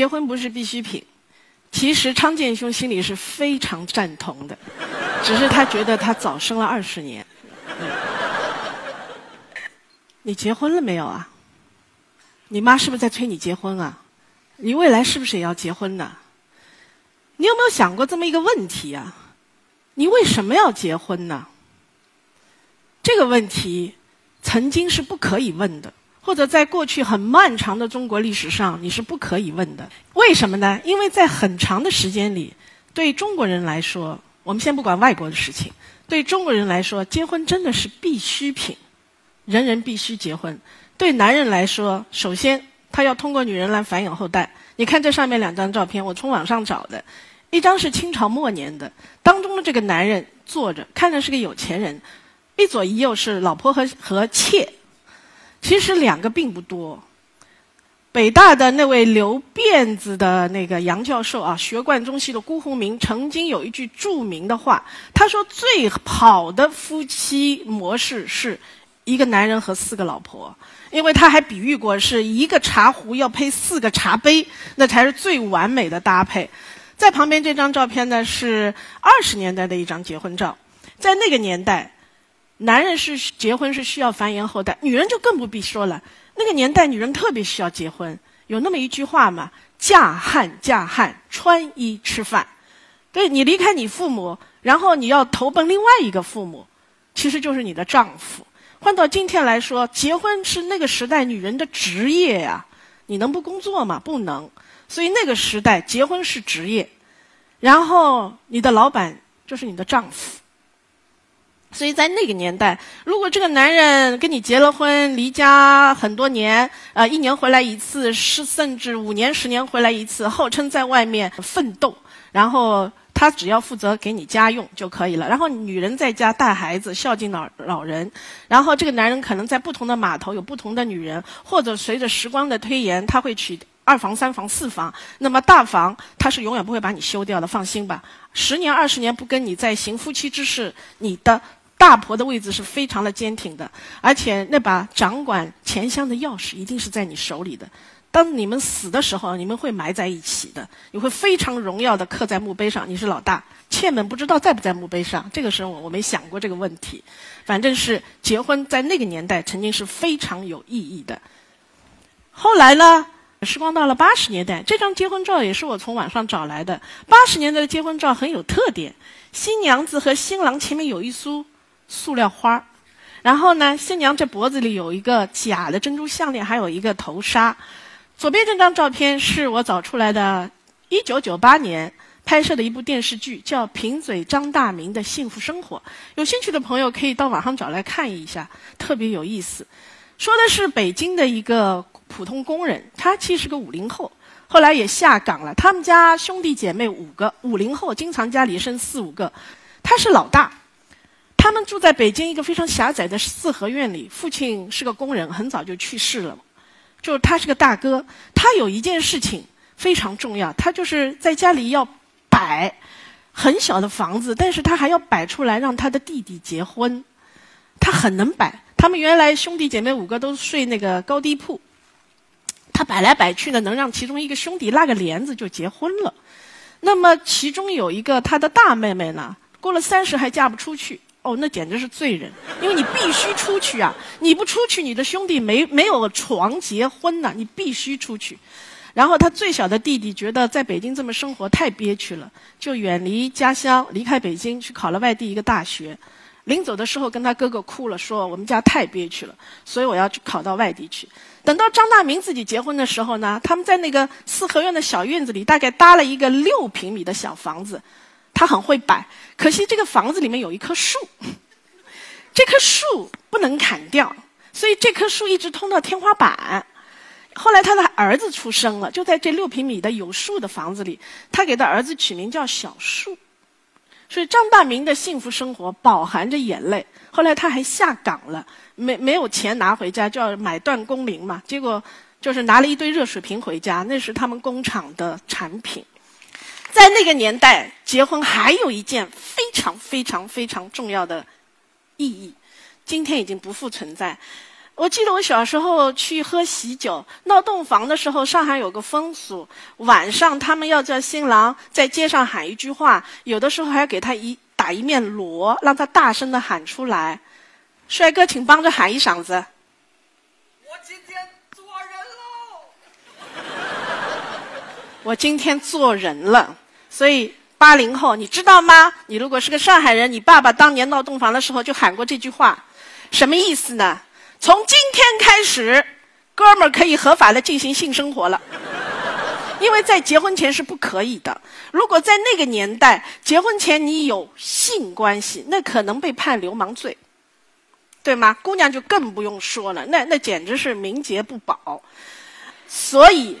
结婚不是必需品。其实昌建兄心里是非常赞同的，只是他觉得他早生了二十年。你结婚了没有啊？你妈是不是在催你结婚啊？你未来是不是也要结婚呢？你有没有想过这么一个问题啊？你为什么要结婚呢？这个问题曾经是不可以问的。或者在过去很漫长的中国历史上，你是不可以问的。为什么呢？因为在很长的时间里，对中国人来说，我们先不管外国的事情，对中国人来说，结婚真的是必需品，人人必须结婚。对男人来说，首先他要通过女人来繁衍后代。你看这上面两张照片，我从网上找的，一张是清朝末年的，当中的这个男人坐着，看着是个有钱人，一左一右是老婆和和妾。其实两个并不多。北大的那位留辫子的那个杨教授啊，学贯中西的辜鸿铭曾经有一句著名的话，他说：“最好的夫妻模式是一个男人和四个老婆，因为他还比喻过是一个茶壶要配四个茶杯，那才是最完美的搭配。”在旁边这张照片呢，是二十年代的一张结婚照，在那个年代。男人是结婚是需要繁衍后代，女人就更不必说了。那个年代，女人特别需要结婚。有那么一句话嘛：“嫁汉嫁汉，穿衣吃饭。”对你离开你父母，然后你要投奔另外一个父母，其实就是你的丈夫。换到今天来说，结婚是那个时代女人的职业呀。你能不工作吗？不能。所以那个时代，结婚是职业，然后你的老板就是你的丈夫。所以在那个年代，如果这个男人跟你结了婚，离家很多年，呃，一年回来一次，是甚至五年、十年回来一次，号称在外面奋斗，然后他只要负责给你家用就可以了，然后女人在家带孩子、孝敬老老人，然后这个男人可能在不同的码头有不同的女人，或者随着时光的推延，他会娶二房、三房、四房，那么大房他是永远不会把你休掉的，放心吧，十年、二十年不跟你再行夫妻之事，你的。大婆的位置是非常的坚挺的，而且那把掌管钱箱的钥匙一定是在你手里的。当你们死的时候，你们会埋在一起的，你会非常荣耀的刻在墓碑上，你是老大。妾们不知道在不在墓碑上，这个时候我没想过这个问题。反正是结婚在那个年代曾经是非常有意义的。后来呢，时光到了八十年代，这张结婚照也是我从网上找来的。八十年代的结婚照很有特点，新娘子和新郎前面有一束。塑料花然后呢，新娘这脖子里有一个假的珍珠项链，还有一个头纱。左边这张照片是我找出来的，一九九八年拍摄的一部电视剧，叫《贫嘴张大民的幸福生活》。有兴趣的朋友可以到网上找来看一下，特别有意思。说的是北京的一个普通工人，他其实是个五零后，后来也下岗了。他们家兄弟姐妹五个，五零后经常家里生四五个，他是老大。们住在北京一个非常狭窄的四合院里，父亲是个工人，很早就去世了。就是他是个大哥，他有一件事情非常重要，他就是在家里要摆很小的房子，但是他还要摆出来让他的弟弟结婚。他很能摆，他们原来兄弟姐妹五个都睡那个高低铺，他摆来摆去呢，能让其中一个兄弟拉个帘子就结婚了。那么其中有一个他的大妹妹呢，过了三十还嫁不出去。哦，那简直是罪人，因为你必须出去啊！你不出去，你的兄弟没没有床结婚呢，你必须出去。然后他最小的弟弟觉得在北京这么生活太憋屈了，就远离家乡，离开北京去考了外地一个大学。临走的时候跟他哥哥哭了，说我们家太憋屈了，所以我要去考到外地去。等到张大明自己结婚的时候呢，他们在那个四合院的小院子里，大概搭了一个六平米的小房子。他很会摆，可惜这个房子里面有一棵树，这棵树不能砍掉，所以这棵树一直通到天花板。后来他的儿子出生了，就在这六平米的有树的房子里，他给他儿子取名叫小树。所以张大民的幸福生活饱含着眼泪。后来他还下岗了，没没有钱拿回家，就要买断工龄嘛。结果就是拿了一堆热水瓶回家，那是他们工厂的产品。在那个年代，结婚还有一件非常非常非常重要的意义，今天已经不复存在。我记得我小时候去喝喜酒，闹洞房的时候，上海有个风俗，晚上他们要叫新郎在街上喊一句话，有的时候还要给他一打一面锣，让他大声的喊出来。帅哥，请帮着喊一嗓子。我今天做人喽！我今天做人了，所以八零后，你知道吗？你如果是个上海人，你爸爸当年闹洞房的时候就喊过这句话，什么意思呢？从今天开始，哥们儿可以合法的进行性生活了，因为在结婚前是不可以的。如果在那个年代，结婚前你有性关系，那可能被判流氓罪，对吗？姑娘就更不用说了，那那简直是名节不保。所以，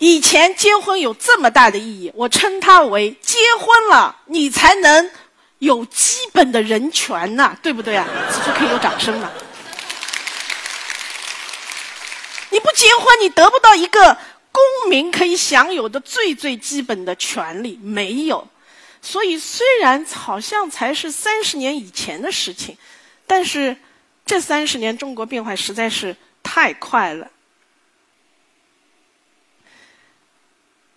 以前结婚有这么大的意义，我称它为结婚了，你才能有基本的人权呐，对不对啊？此处可以有掌声了。你不结婚，你得不到一个公民可以享有的最最基本的权利，没有。所以，虽然好像才是三十年以前的事情，但是这三十年中国变化实在是太快了。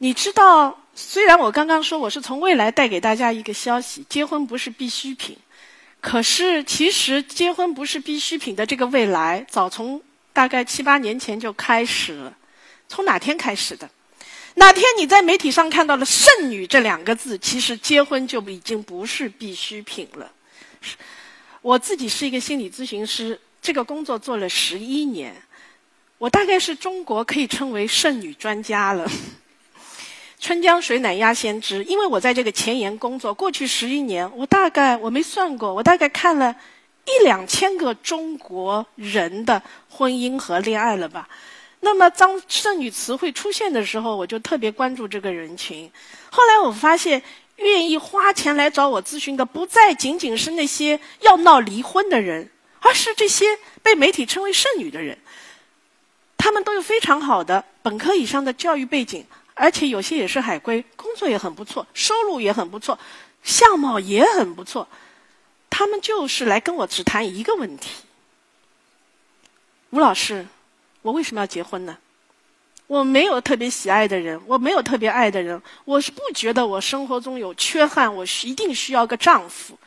你知道，虽然我刚刚说我是从未来带给大家一个消息，结婚不是必需品，可是其实结婚不是必需品的这个未来，早从。大概七八年前就开始了，从哪天开始的？哪天你在媒体上看到了“剩女”这两个字，其实结婚就已经不是必需品了。我自己是一个心理咨询师，这个工作做了十一年，我大概是中国可以称为剩女专家了。春江水暖鸭先知，因为我在这个前沿工作，过去十一年，我大概我没算过，我大概看了。一两千个中国人的婚姻和恋爱了吧？那么当剩女词汇出现的时候，我就特别关注这个人群。后来我发现，愿意花钱来找我咨询的，不再仅仅是那些要闹离婚的人，而是这些被媒体称为剩女的人。他们都有非常好的本科以上的教育背景，而且有些也是海归，工作也很不错，收入也很不错，相貌也很不错。他们就是来跟我只谈一个问题：吴老师，我为什么要结婚呢？我没有特别喜爱的人，我没有特别爱的人，我是不觉得我生活中有缺憾，我一定需要个丈夫。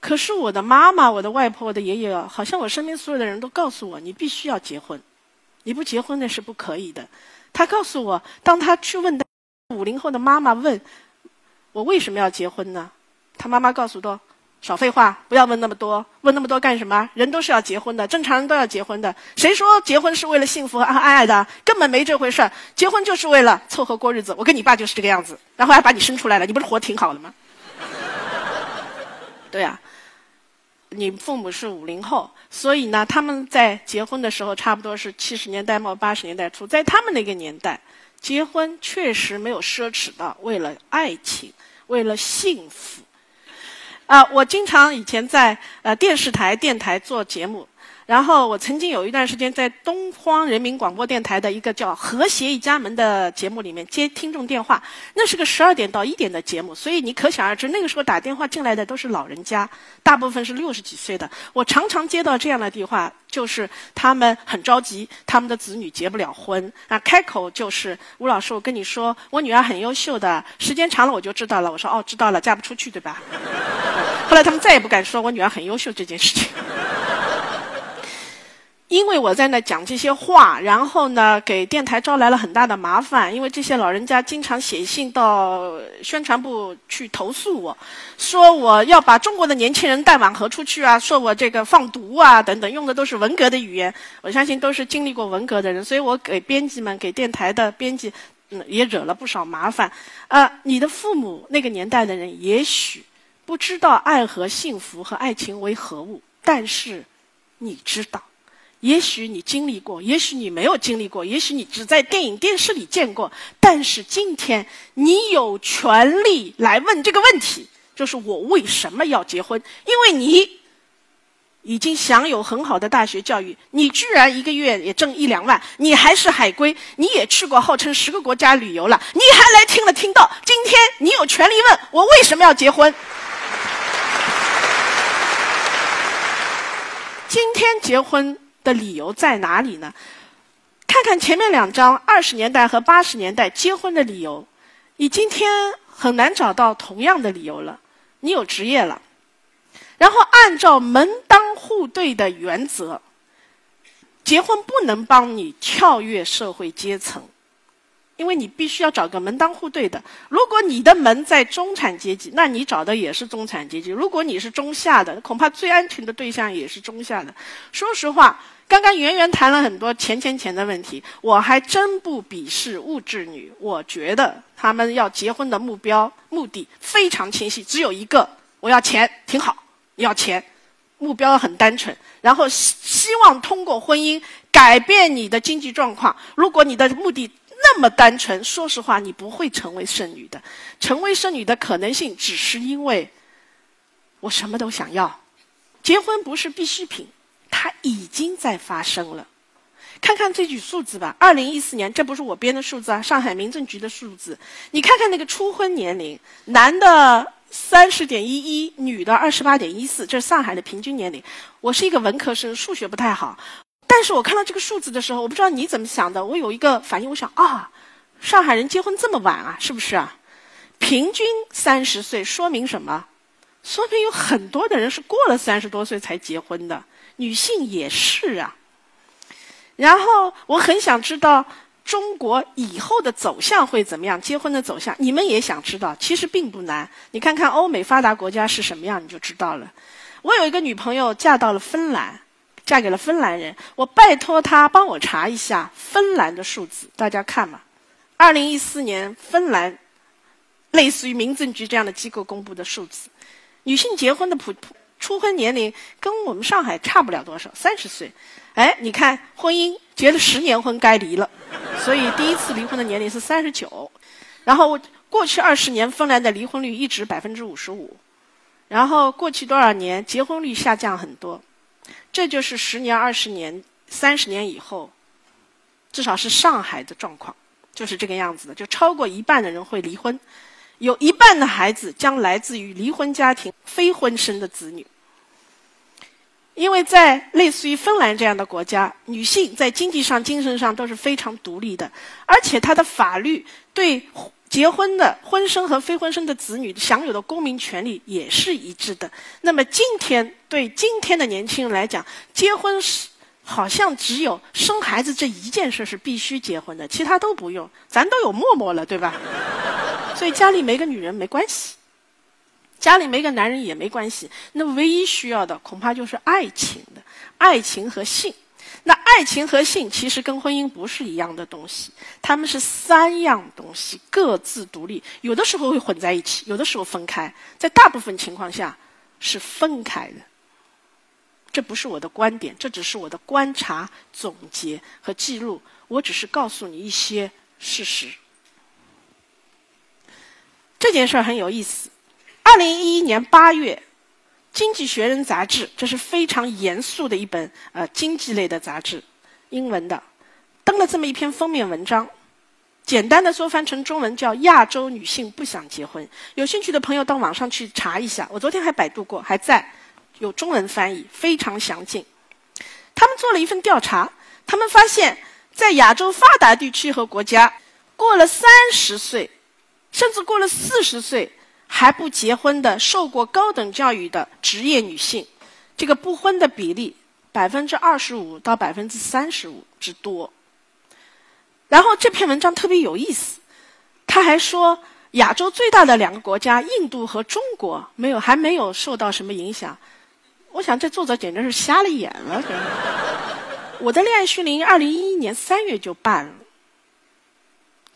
可是我的妈妈、我的外婆、我的爷爷，好像我身边所有的人都告诉我，你必须要结婚，你不结婚那是不可以的。他告诉我，当他去问五零后的妈妈问我为什么要结婚呢？他妈妈告诉他。少废话，不要问那么多，问那么多干什么？人都是要结婚的，正常人都要结婚的。谁说结婚是为了幸福和爱爱的？根本没这回事儿。结婚就是为了凑合过日子。我跟你爸就是这个样子，然后还把你生出来了，你不是活挺好的吗？对啊，你父母是五零后，所以呢，他们在结婚的时候差不多是七十年代末八十年代初，在他们那个年代，结婚确实没有奢侈到为了爱情，为了幸福。啊，我经常以前在呃电视台、电台做节目，然后我曾经有一段时间在东方人民广播电台的一个叫《和谐一家门》的节目里面接听众电话，那是个十二点到一点的节目，所以你可想而知，那个时候打电话进来的都是老人家，大部分是六十几岁的。我常常接到这样的电话，就是他们很着急，他们的子女结不了婚，啊，开口就是吴老师，我跟你说，我女儿很优秀的，时间长了我就知道了。我说哦，知道了，嫁不出去，对吧？后来他们再也不敢说我女儿很优秀这件事情，因为我在那讲这些话，然后呢给电台招来了很大的麻烦，因为这些老人家经常写信到宣传部去投诉我，说我要把中国的年轻人带往何处去啊？说我这个放毒啊等等，用的都是文革的语言。我相信都是经历过文革的人，所以我给编辑们、给电台的编辑，嗯，也惹了不少麻烦。啊，你的父母那个年代的人，也许。不知道爱和幸福和爱情为何物，但是你知道，也许你经历过，也许你没有经历过，也许你只在电影、电视里见过。但是今天你有权利来问这个问题，就是我为什么要结婚？因为你已经享有很好的大学教育，你居然一个月也挣一两万，你还是海归，你也去过号称十个国家旅游了，你还来听了听到，今天你有权利问我为什么要结婚？今天结婚的理由在哪里呢？看看前面两张二十年代和八十年代结婚的理由，你今天很难找到同样的理由了。你有职业了，然后按照门当户对的原则，结婚不能帮你跳跃社会阶层。因为你必须要找个门当户对的。如果你的门在中产阶级，那你找的也是中产阶级；如果你是中下的，恐怕最安全的对象也是中下的。说实话，刚刚圆圆谈了很多钱钱钱的问题，我还真不鄙视物质女。我觉得他们要结婚的目标目的非常清晰，只有一个：我要钱，挺好，要钱，目标很单纯。然后希希望通过婚姻改变你的经济状况。如果你的目的，那么单纯，说实话，你不会成为剩女的。成为剩女的可能性，只是因为我什么都想要。结婚不是必需品，它已经在发生了。看看这组数字吧，二零一四年，这不是我编的数字啊，上海民政局的数字。你看看那个初婚年龄，男的三十点一一，女的二十八点一四，这是上海的平均年龄。我是一个文科生，数学不太好。但是我看到这个数字的时候，我不知道你怎么想的。我有一个反应，我想啊，上海人结婚这么晚啊，是不是啊？平均三十岁，说明什么？说明有很多的人是过了三十多岁才结婚的，女性也是啊。然后我很想知道中国以后的走向会怎么样，结婚的走向，你们也想知道？其实并不难，你看看欧美发达国家是什么样，你就知道了。我有一个女朋友嫁到了芬兰。嫁给了芬兰人，我拜托他帮我查一下芬兰的数字，大家看嘛。二零一四年芬兰类似于民政局这样的机构公布的数字，女性结婚的普普初婚年龄跟我们上海差不了多少，三十岁。哎，你看婚姻结了十年婚该离了，所以第一次离婚的年龄是三十九。然后过去二十年芬兰的离婚率一直百分之五十五，然后过去多少年结婚率下降很多。这就是十年、二十年、三十年以后，至少是上海的状况，就是这个样子的。就超过一半的人会离婚，有一半的孩子将来自于离婚家庭、非婚生的子女。因为在类似于芬兰这样的国家，女性在经济上、精神上都是非常独立的，而且她的法律对。结婚的婚生和非婚生的子女享有的公民权利也是一致的。那么今天对今天的年轻人来讲，结婚是好像只有生孩子这一件事是必须结婚的，其他都不用。咱都有陌陌了，对吧？所以家里没个女人没关系，家里没个男人也没关系。那唯一需要的恐怕就是爱情的，爱情和性。那爱情和性其实跟婚姻不是一样的东西，他们是三样东西，各自独立，有的时候会混在一起，有的时候分开，在大部分情况下是分开的。这不是我的观点，这只是我的观察、总结和记录。我只是告诉你一些事实。这件事儿很有意思。二零一一年八月。《经济学人》杂志，这是非常严肃的一本呃经济类的杂志，英文的，登了这么一篇封面文章，简单的说翻成中文叫“亚洲女性不想结婚”。有兴趣的朋友到网上去查一下，我昨天还百度过，还在有中文翻译，非常详尽。他们做了一份调查，他们发现，在亚洲发达地区和国家，过了三十岁，甚至过了四十岁。还不结婚的、受过高等教育的职业女性，这个不婚的比例百分之二十五到百分之三十五之多。然后这篇文章特别有意思，他还说亚洲最大的两个国家印度和中国没有还没有受到什么影响。我想这作者简直是瞎了眼了。我的恋爱训练营二零一一年三月就办了。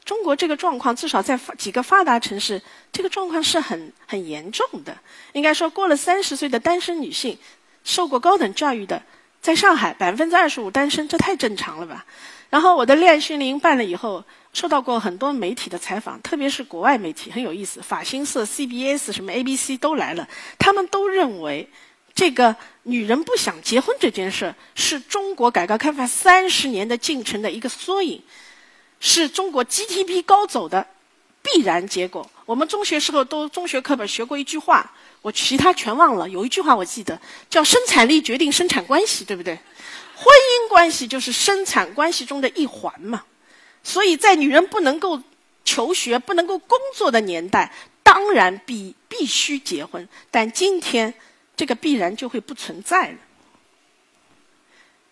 中国这个状况，至少在几个发达城市，这个状况是很很严重的。应该说，过了三十岁的单身女性，受过高等教育的，在上海百分之二十五单身，这太正常了吧？然后我的恋爱训练营办了以后，受到过很多媒体的采访，特别是国外媒体，很有意思，法新社、CBS、什么 ABC 都来了，他们都认为，这个女人不想结婚这件事，是中国改革开放三十年的进程的一个缩影。是中国 GDP 高走的必然结果。我们中学时候都中学课本学过一句话，我其他全忘了。有一句话我记得，叫“生产力决定生产关系”，对不对？婚姻关系就是生产关系中的一环嘛。所以在女人不能够求学、不能够工作的年代，当然必必须结婚。但今天这个必然就会不存在了。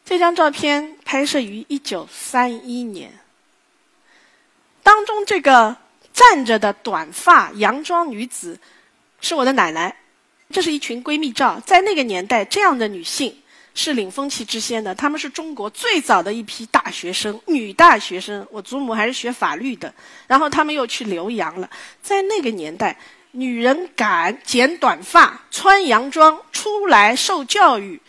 这张照片拍摄于一九三一年，当中这个站着的短发洋装女子是我的奶奶。这是一群闺蜜照，在那个年代，这样的女性是领风气之先的。她们是中国最早的一批大学生，女大学生。我祖母还是学法律的，然后她们又去留洋了。在那个年代，女人敢剪短发、穿洋装出来受教育，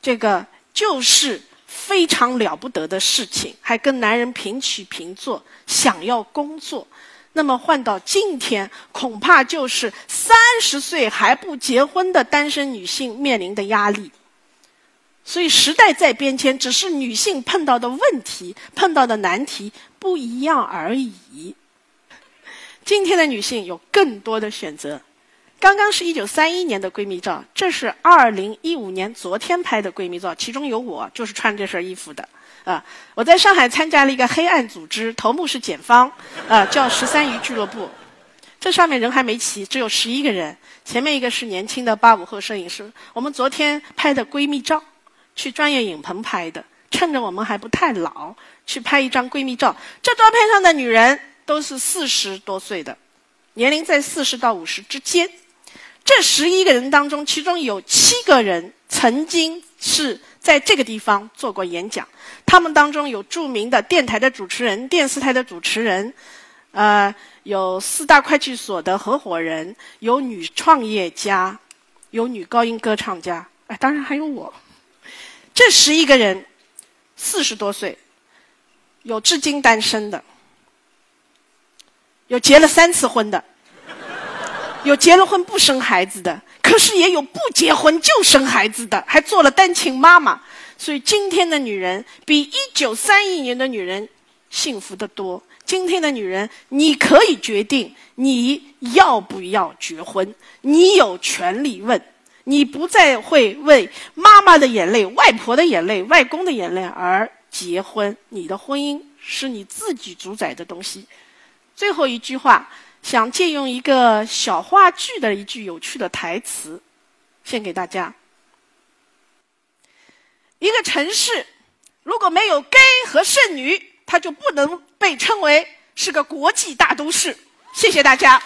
这个。就是非常了不得的事情，还跟男人平起平坐，想要工作。那么换到今天，恐怕就是三十岁还不结婚的单身女性面临的压力。所以时代在变迁，只是女性碰到的问题、碰到的难题不一样而已。今天的女性有更多的选择。刚刚是一九三一年的闺蜜照，这是二零一五年昨天拍的闺蜜照，其中有我，就是穿这身衣服的。啊，我在上海参加了一个黑暗组织，头目是检方，啊，叫十三余俱乐部。这上面人还没齐，只有十一个人。前面一个是年轻的八五后摄影师，我们昨天拍的闺蜜照，去专业影棚拍的，趁着我们还不太老，去拍一张闺蜜照。这照片上的女人都是四十多岁的，年龄在四十到五十之间。这十一个人当中，其中有七个人曾经是在这个地方做过演讲。他们当中有著名的电台的主持人、电视台的主持人，呃，有四大会计所的合伙人，有女创业家，有女高音歌唱家，哎，当然还有我。这十一个人四十多岁，有至今单身的，有结了三次婚的。有结了婚不生孩子的，可是也有不结婚就生孩子的，还做了单亲妈妈。所以今天的女人比一九三一年的女人幸福得多。今天的女人，你可以决定你要不要结婚，你有权利问，你不再会为妈妈的眼泪、外婆的眼泪、外公的眼泪而结婚。你的婚姻是你自己主宰的东西。最后一句话。想借用一个小话剧的一句有趣的台词，献给大家：一个城市如果没有 gay 和剩女，它就不能被称为是个国际大都市。谢谢大家。